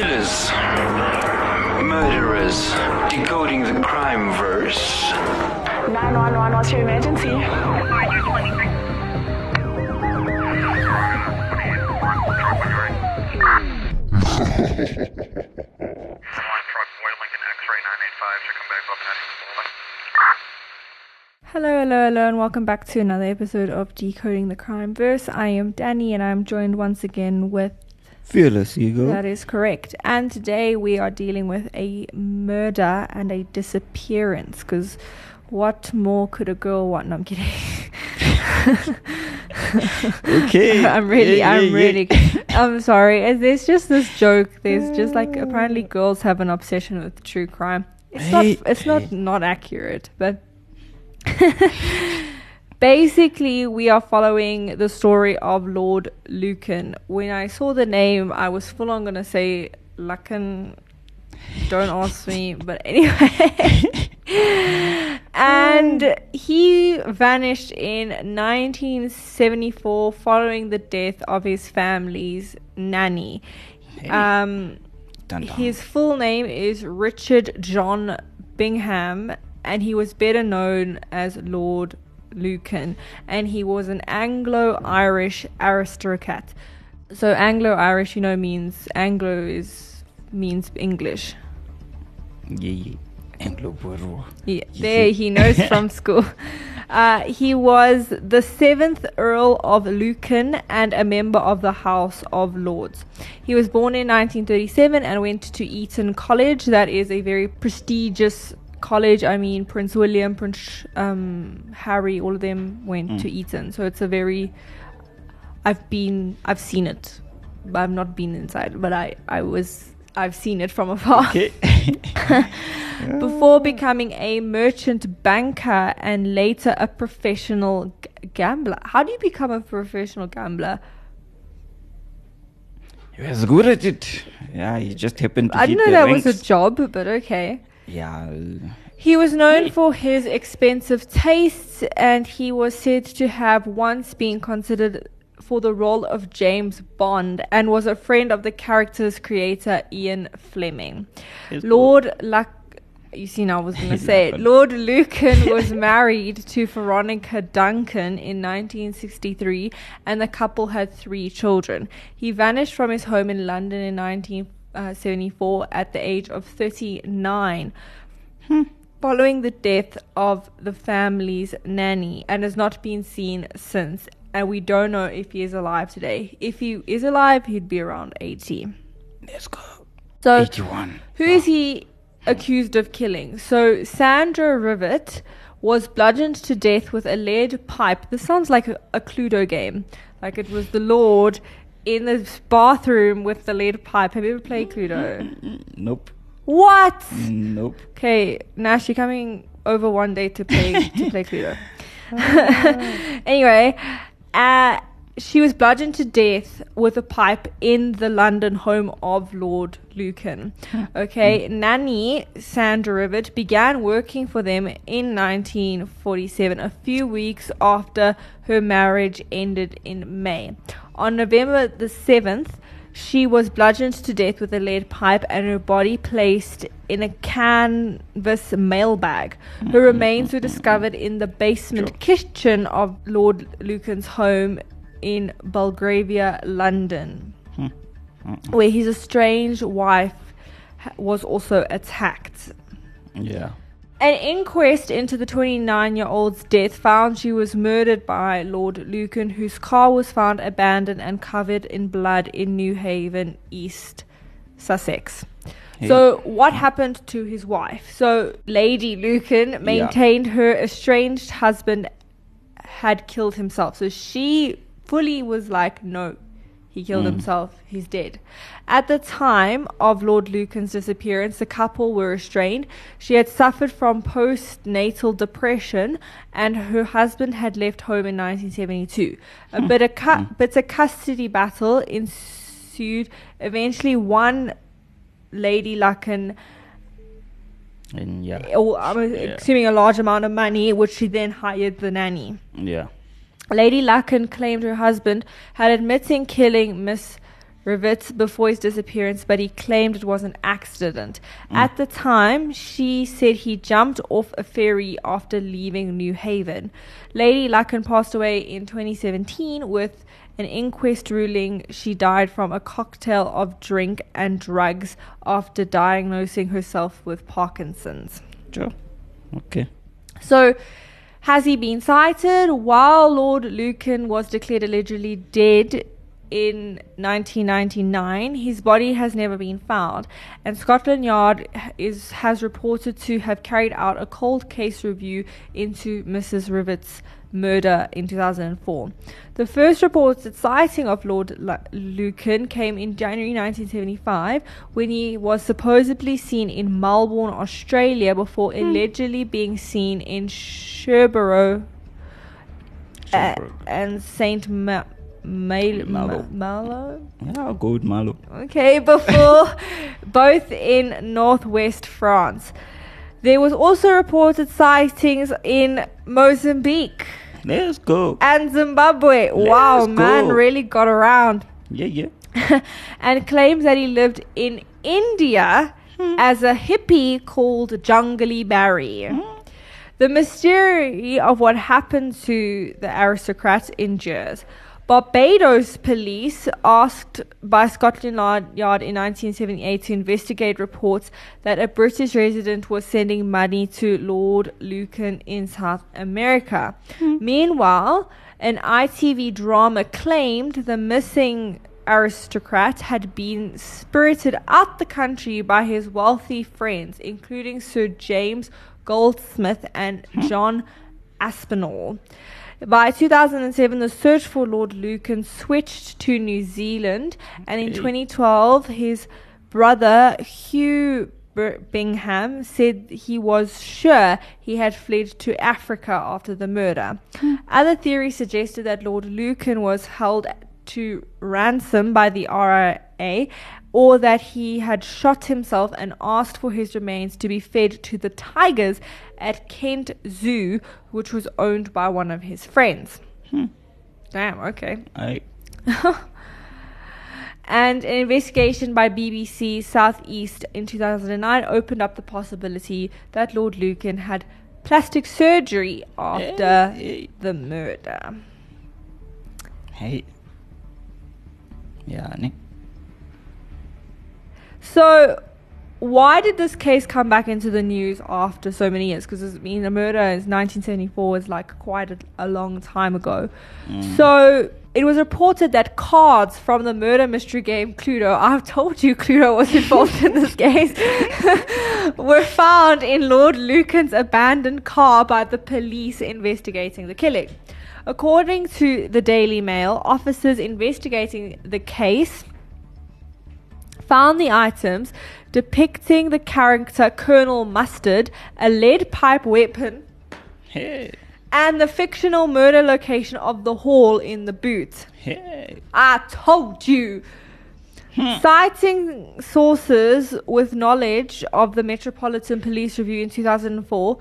Killers, murderers, decoding the crime verse. 911, what's your emergency? One truck, Boy Lincoln X-ray 985, should come back up Hello, hello, hello, and welcome back to another episode of Decoding the Crime Verse. I am Danny, and I'm joined once again with. Fearless Ego. That is correct. And today we are dealing with a murder and a disappearance. Because what more could a girl want? No, I'm kidding. okay. I'm really, Yeah, I'm yeah, really, yeah. I'm sorry. There's just this joke. There's just like apparently girls have an obsession with true crime. It's Hey, not, it's not not accurate, but basically we are following the story of Lord Lucan. When I saw the name, I was full on gonna say Lucan. Don't ask me, but anyway. and he vanished in 1974 following the death of his family's nanny. Um, Dun, dun. his full name is Richard John Bingham, and he was better known as Lord Lucan, and he was an Anglo-Irish aristocrat. So Anglo-Irish, you know, means Anglo is means English. Yeah, yeah. Anglo. Yeah, there he knows from school. Uh, he was the seventh Earl of Lucan and a member of the House of Lords. He was born in 1937 and went to Eton College. That is a very prestigious college. I mean, Prince William, Prince um, Harry, all of them went Mm. to Eton. So it's a very. I've been, I've seen it, but I've not been inside. But I, I was, I've seen it from afar Okay. before becoming a merchant banker and later a professional g- gambler. How do you become a professional gambler? he was good at it. Yeah, he just happened to I didn't know that ranks. was a job, but okay. Yeah. He was known for his expensive tastes, and he was said to have once been considered for the role of James Bond and was a friend of the character's creator Ian Fleming. Yes, Lord Luck. You see, now I was going to say it. Lucan. Lord Lucan was married to Veronica Duncan in 1963, and the couple had three children. He vanished from his home in London in 1974 at the age of 39 hmm. following the death of the family's nanny and has not been seen since. And we don't know if he is alive today. If he is alive, he'd be around 80. Let's go. So, 81. who is he accused of killing? So, Sandra Rivet was bludgeoned to death with a lead pipe. This sounds like a, a Cluedo game. Like it was the Lord in the bathroom with the lead pipe. Have you ever played Cluedo? Nope. What? Nope. Okay, Nash, you're coming over one day to play to play Cluedo. anyway, uh, she was bludgeoned to death with a pipe in the London home of Lord Lucan. Okay, Nanny Sandra Rivet began working for them in 1947, a few weeks after her marriage ended in May. On November the 7th, she was bludgeoned to death with a lead pipe and her body placed in a canvas mailbag. Her remains were discovered in the basement kitchen of Lord Lucan's home in Belgravia, London, hmm. Hmm. where his estranged wife was also attacked. Yeah. An inquest into the 29 year old's death found she was murdered by Lord Lucan, whose car was found abandoned and covered in blood in Newhaven, East Sussex. So, what happened to his wife? So, Lady Lucan maintained her estranged husband had killed himself. So, she fully was like, no, he killed mm. himself, he's dead. At the time of Lord Lucan's disappearance, the couple were estranged. She had suffered from postnatal depression, and her husband had left home in 1972. A hmm. bitter, cu- hmm. bitter custody battle ensued. Eventually, one Lady Lucan And yeah. or I'm Yeah. assuming a large amount of money, which she then hired the nanny. Yeah. Lady Lucan claimed her husband had admitted killing Miss Rivets before his disappearance, but he claimed it was an accident. Mm. At the time, she said he jumped off a ferry after leaving Newhaven. Lady Lucan passed away in 2017 with an inquest ruling she died from a cocktail of drink and drugs after diagnosing herself with Parkinson's. Sure. Okay. So, has he been sighted? While Lord Lucan was declared allegedly dead in 1999, his body has never been found, and Scotland Yard is has reported to have carried out a cold case review into Mrs. Rivet's murder in 2004. The first reported sighting of Lord Lu- Lucan came in January 1975 when he was supposedly seen in Melbourne, Australia, before allegedly being seen in Sherborough uh, Sherbrooke. and Saint Ma- Mal- Malo. Ma- Malo. Yeah, I'll go with Malo. Okay, before both in northwest France. There was also reported sightings in Mozambique Let's go. and Zimbabwe. wow, Let's man, go. really got around. Yeah, yeah. and claims that he lived in India hmm. as a hippie called Jungly Barry. Hmm. The mystery of what happened to the aristocrat endures. Barbados police asked by Scotland Yard in 1978 to investigate reports that a British resident was sending money to Lord Lucan in South America. Hmm. Meanwhile, an ITV drama claimed the missing aristocrat had been spirited out the country by his wealthy friends, including Sir James Goldsmith and hmm. John Aspinall. By 2007, the search for Lord Lucan switched to New Zealand, and in 2012, his brother Hugh Bingham said he was sure he had fled to Africa after the murder. Hmm. Other theories suggested that Lord Lucan was held to ransom by the RIA or that he had shot himself and asked for his remains to be fed to the tigers at Kent Zoo, which was owned by one of his friends. Hmm. Damn, okay. I And an investigation by BBC Southeast in 2009 opened up the possibility that Lord Lucan had plastic surgery after Hey. the murder. hey. Yeah, ne? So, why did this case come back into the news after so many years? Because I mean, the murder is 1974 is like quite a, a long time ago. Mm. So it was reported that cards from the murder mystery game Cluedo, I've told you Cluedo was involved in this case, were found in Lord Lucan's abandoned car by the police investigating the killing. According to the Daily Mail, officers investigating the case found the items depicting the character Colonel Mustard, a lead pipe weapon, Hey. and the fictional murder location of the hall in the boot. Hey. I told you. Hmm. Citing sources with knowledge of the Metropolitan Police Review in 2004,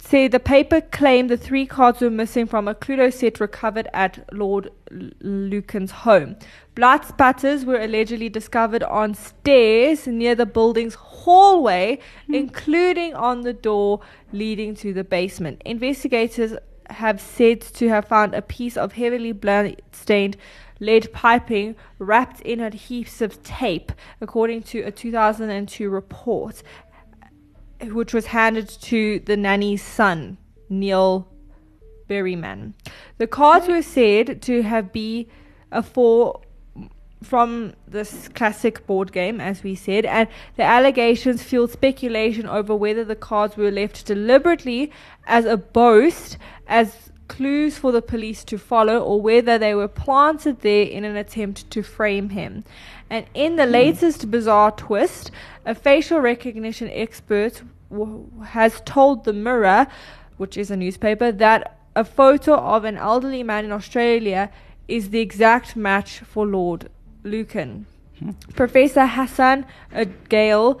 say the paper claimed the three cards were missing from a Cluedo set recovered at Lord Lucan's home. Blood spatters were allegedly discovered on stairs near the building's hallway, hmm. including on the door leading to the basement. Investigators have said to have found a piece of heavily blood-stained lead piping wrapped in adhesive tape, according to a 2002 report which was handed to the nanny's son, Neil Berriman. The cards were said to have been a four from this classic board game, as we said, and the allegations fueled speculation over whether the cards were left deliberately as a boast, as clues for the police to follow, or whether they were planted there in an attempt to frame him. And in the hmm. latest bizarre twist, a facial recognition expert w- has told the Mirror, which is a newspaper, that a photo of an elderly man in Australia is the exact match for Lord Lucan. Hmm. Professor Hassan Ugail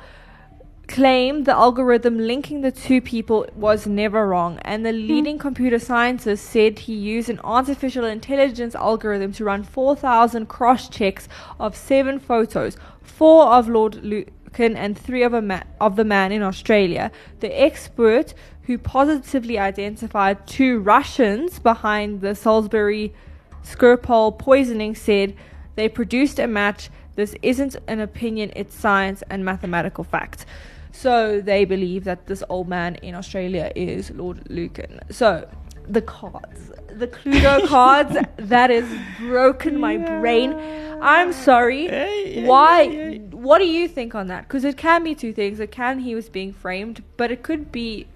claimed the algorithm linking the two people was never wrong, and the hmm. leading computer scientist said he used an artificial intelligence algorithm to run 4,000 cross checks of seven photos, four of Lord Lucan and three of, a ma- of the man in Australia. The expert, who positively identified two Russians behind the Salisbury Skripal poisoning, said they produced a match. This isn't an opinion, it's science and mathematical fact. So they believe that this old man in Australia is Lord Lucan. So the cards, the Cluedo cards, that has broken my brain. I'm sorry. Hey, hey, Why? What do you think on that? Because it can be two things. It can he was being framed, but it could be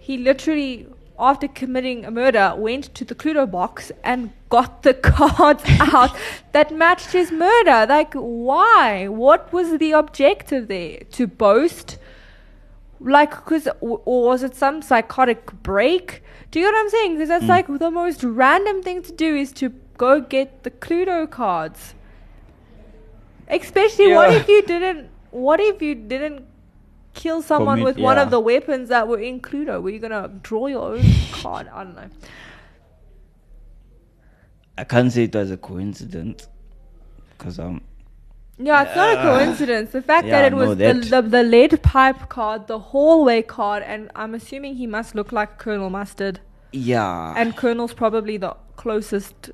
he literally after committing a murder went to the Cluedo box and got the cards out that matched his murder. Like why? What was the objective there? To boast? Like, cause, or was it some psychotic break? Do you know what I'm saying? Because that's Mm. like the most random thing to do is to go get the Cluedo cards. Especially, what if you didn't? What if you didn't kill someone Commit- with one of the weapons that were in Cluedo? Were you gonna draw your own card? I don't know. I can't say it was a coincidence because um Yeah, it's not a Uh, coincidence. The fact yeah, that it no, was that- the, the the lead pipe card, the hallway card, and I'm assuming he must look like Colonel Mustard. yeah And Colonel's probably the closest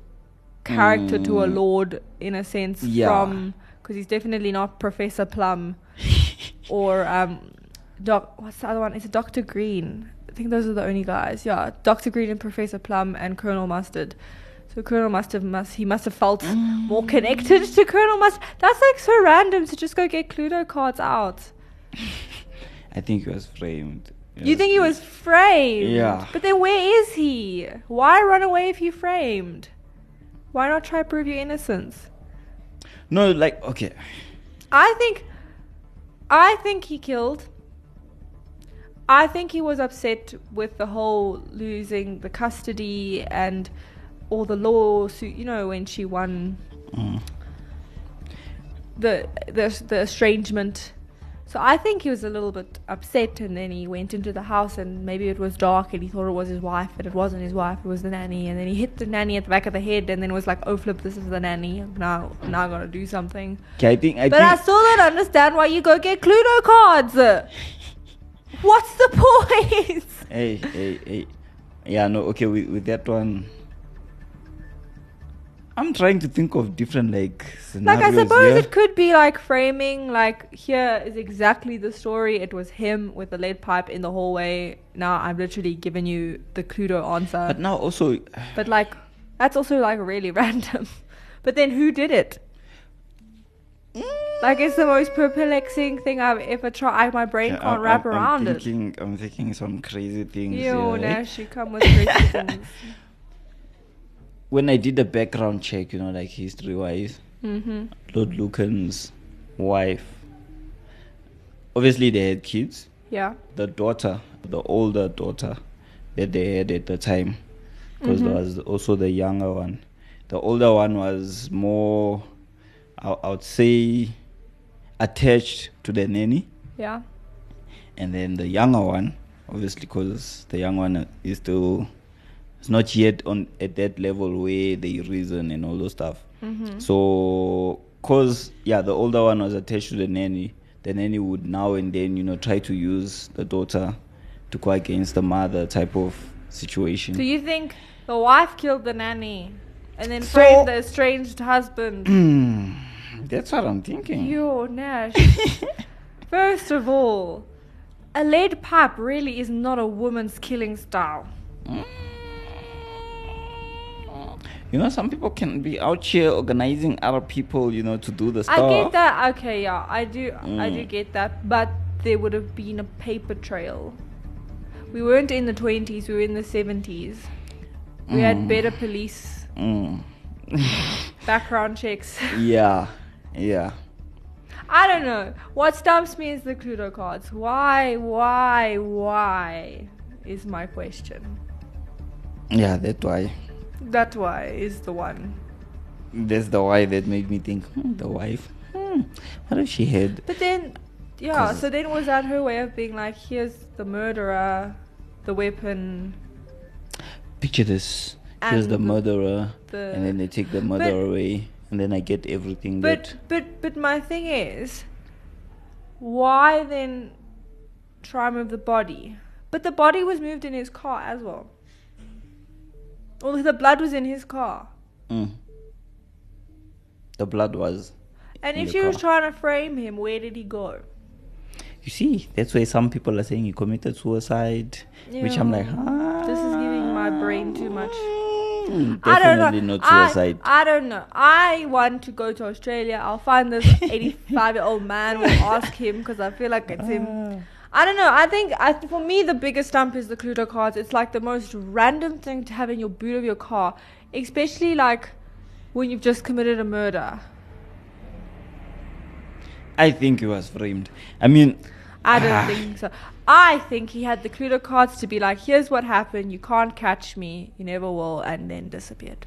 character to a Mm. lord in a sense Yeah. from because he's definitely not Professor Plum or um Doc. What's the other one? It's Doctor Green? I think those are the only guys. Yeah, Doctor Green and Professor Plum and Colonel Mustard. So Colonel Mustard must he must have felt mm. more connected to Colonel Mustard. That's like so random to just go get Cluedo cards out. I think he was framed. You think he was framed? Yeah. But then where is he? Why run away if you framed? Why not try prove your innocence? no like okay I think I think he killed. I think he was upset with the whole losing the custody and all the lawsuit, you know, when she won Mm. the the the estrangement. So I think he was a little bit upset, and then he went into the house, and maybe it was dark, and he thought it was his wife, but it wasn't his wife; it was the nanny. And then he hit the nanny at the back of the head, and then was like, "Oh flip, this is the nanny. Now, now I gotta do something." okay I think I But I still don't understand why you go get Cluedo cards. What's the point? hey hey hey yeah no okay with, with that one I'm trying to think of different like Like I suppose here. it could be like framing like here is exactly the story. It was him with the lead pipe in the hallway. Now I'm literally giving you the Cluedo answer. but now also But like that's also like really random. But then who did it? Like it's the most perplexing thing I've ever tried. My brain Yeah, can't I'm- wrap I'm- around I'm it. thinking, I'm thinking some crazy things. You here, eh? Nash, come with crazy things. When I did the background check, you know, like history wise, Mm-hmm. Lord Lucan's wife, obviously they had kids. Yeah. The daughter, the older daughter that they had at the time, because Mm-hmm. there was also the younger one. The older one was more, I, I would say, attached to the nanny. Yeah. and then the younger one obviously because the young one is still it's not yet on at that level where they reason and all those stuff Mm-hmm. so cause yeah the older one was attached to the nanny the nanny would now and then you know try to use the daughter to go against the mother type of situation Do you think the wife killed the nanny and then So- framed the estranged husband? That's what i'm thinking Yo, Nash. First of all, a lead pipe really is not a woman's killing style. you know some people can be out here organizing other people you know to do the stuff I get that. Okay, yeah, I do. I do Mm. get that. But there would have been a paper trail. We weren't in the twenties. We were in the seventies. We had Mm. better police Mm. background checks. yeah yeah I don't know. What stumps me is the Cluedo cards. Why, why, why is my question. yeah that why That why is the one. That's the why that made me think, hmm, the wife. Hmm, what if she had? But then, yeah, so then was that her way of being like, here's the murderer, the weapon, Picture this. Here's the murderer, the- and then they take the murderer away, and then I get everything But that. but but my thing is, why then try and move the body? But the body was moved in his car as well. Well, the blood was in his car. Mm. The blood was. And if she was trying to frame him, where did he go? You see, that's why some people are saying he committed suicide, yeah. which I'm like, ah, This is giving my brain too much. Mm, I don't know. Not I- suicide. I, don't know. I want to go to Australia. I'll find this 85 year old man. We'll ask him because I feel like it's him. Ah. I don't know. I think I, for me the biggest stump is the Cluedo cards. It's like the most random thing to have in your boot of your car, especially like when you've just committed a murder. I think he was framed. I mean, I don't Ah. think so. I think he had the Cluedo cards to be like, here's what happened. You can't catch me. You never will, and then disappeared.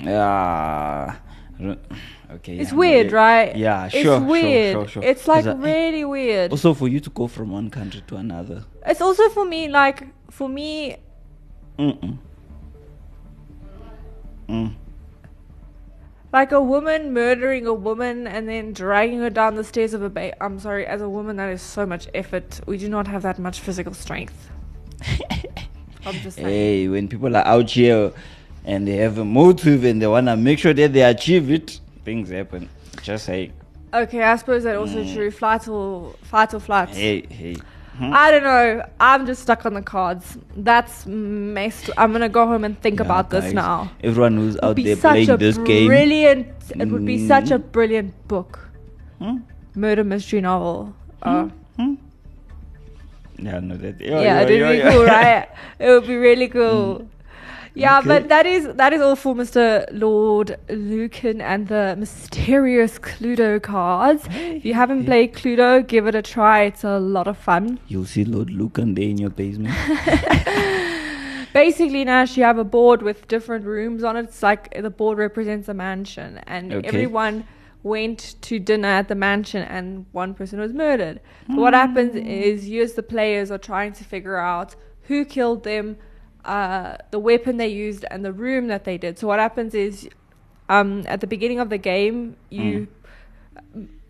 yeah. Okay. It's yeah, weird, right? Yeah, sure, sure, weird. sure, sure. It's like really weird. Also, for you to go from one country to another. It's also for me, like, for me, Mm-mm. Mm. Like a woman murdering a woman and then dragging her down the stairs of a ba I'm sorry, as a woman, that is so much effort. We do not have that much physical strength. I'm just saying. Hey, when people are out here and they have a motive and they wanna make sure that they achieve it, things happen. Just say, Okay, I suppose that also Mm. true. Flight or fight or flight. hey, hey. Hmm? I don't know. I'm just stuck on the cards. That's messed. I'm gonna go home and think Yeah, about this now. Everyone who's It would out be there such playing a this game. brilliant. It would be such a Mm. brilliant book, Hmm? murder mystery novel. Uh, Hmm? Yeah, no, that. yeah, it would be cool, right? It would be really cool. Yeah, Okay. but that is that is all for Mr. Lord Lucan and the mysterious Cluedo cards. If you haven't played Cluedo, give it a try. It's a lot of fun. You'll see Lord Lucan there in your basement. Basically, Nash, you have a board with different rooms on it. It's like the board represents a mansion, and Okay. everyone went to dinner at the mansion, and one person was murdered. So what hmm. happens is you, as the players, are trying to figure out who killed them, uh, the weapon they used, and the room that they did. So what happens is, um, at the beginning of the game, you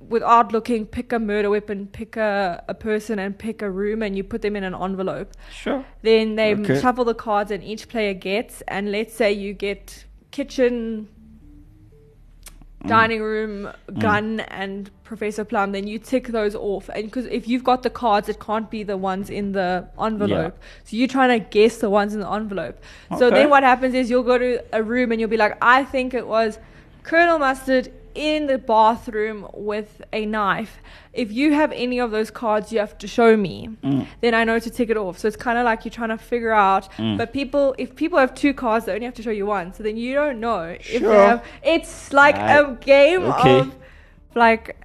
without looking, pick a murder weapon, pick a, a person, and pick a room, and you put them in an envelope. sure. Then they Okay. shuffle the cards, and each player gets. And let's say you get kitchen, Mm. Mm. dining room, mm. gun, and Professor Plum. Then you tick those off, and because if you've got the cards, it can't be the ones in the envelope. So you're trying to guess the ones in the envelope. So then what happens is you'll go to a room, and you'll be like, I think it was Colonel Mustard in the bathroom with a knife. If you have any of those cards, you have to show me. Mm. Then I know to tick it off. So it's kind of like you're trying to figure out. Mm. But people, if people have two cards, they only have to show you one. So then you don't know if they have. It's like a game Okay. of like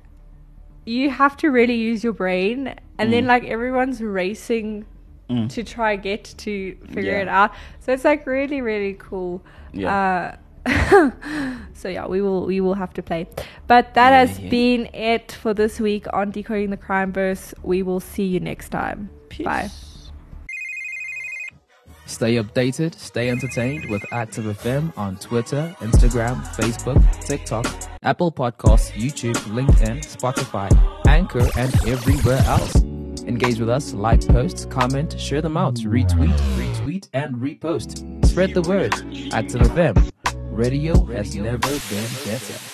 you have to really use your brain, and then Mm. like everyone's racing Mm. to try get to figure Yeah. it out. So it's like really really cool. Yeah. Uh, so yeah, we will we will have to play. But that Yeah, has yeah. been it for this week on decoding the crime verse. We will see you next time. Bye. Stay updated, stay entertained with Active FM on Twitter, Instagram, Facebook, TikTok, Apple Podcasts, YouTube, LinkedIn, Spotify, Anchor, and everywhere else. Engage with us, like posts, comment, share them out, retweet, retweet, and repost. Spread the word. Active FM. Radio has never been better.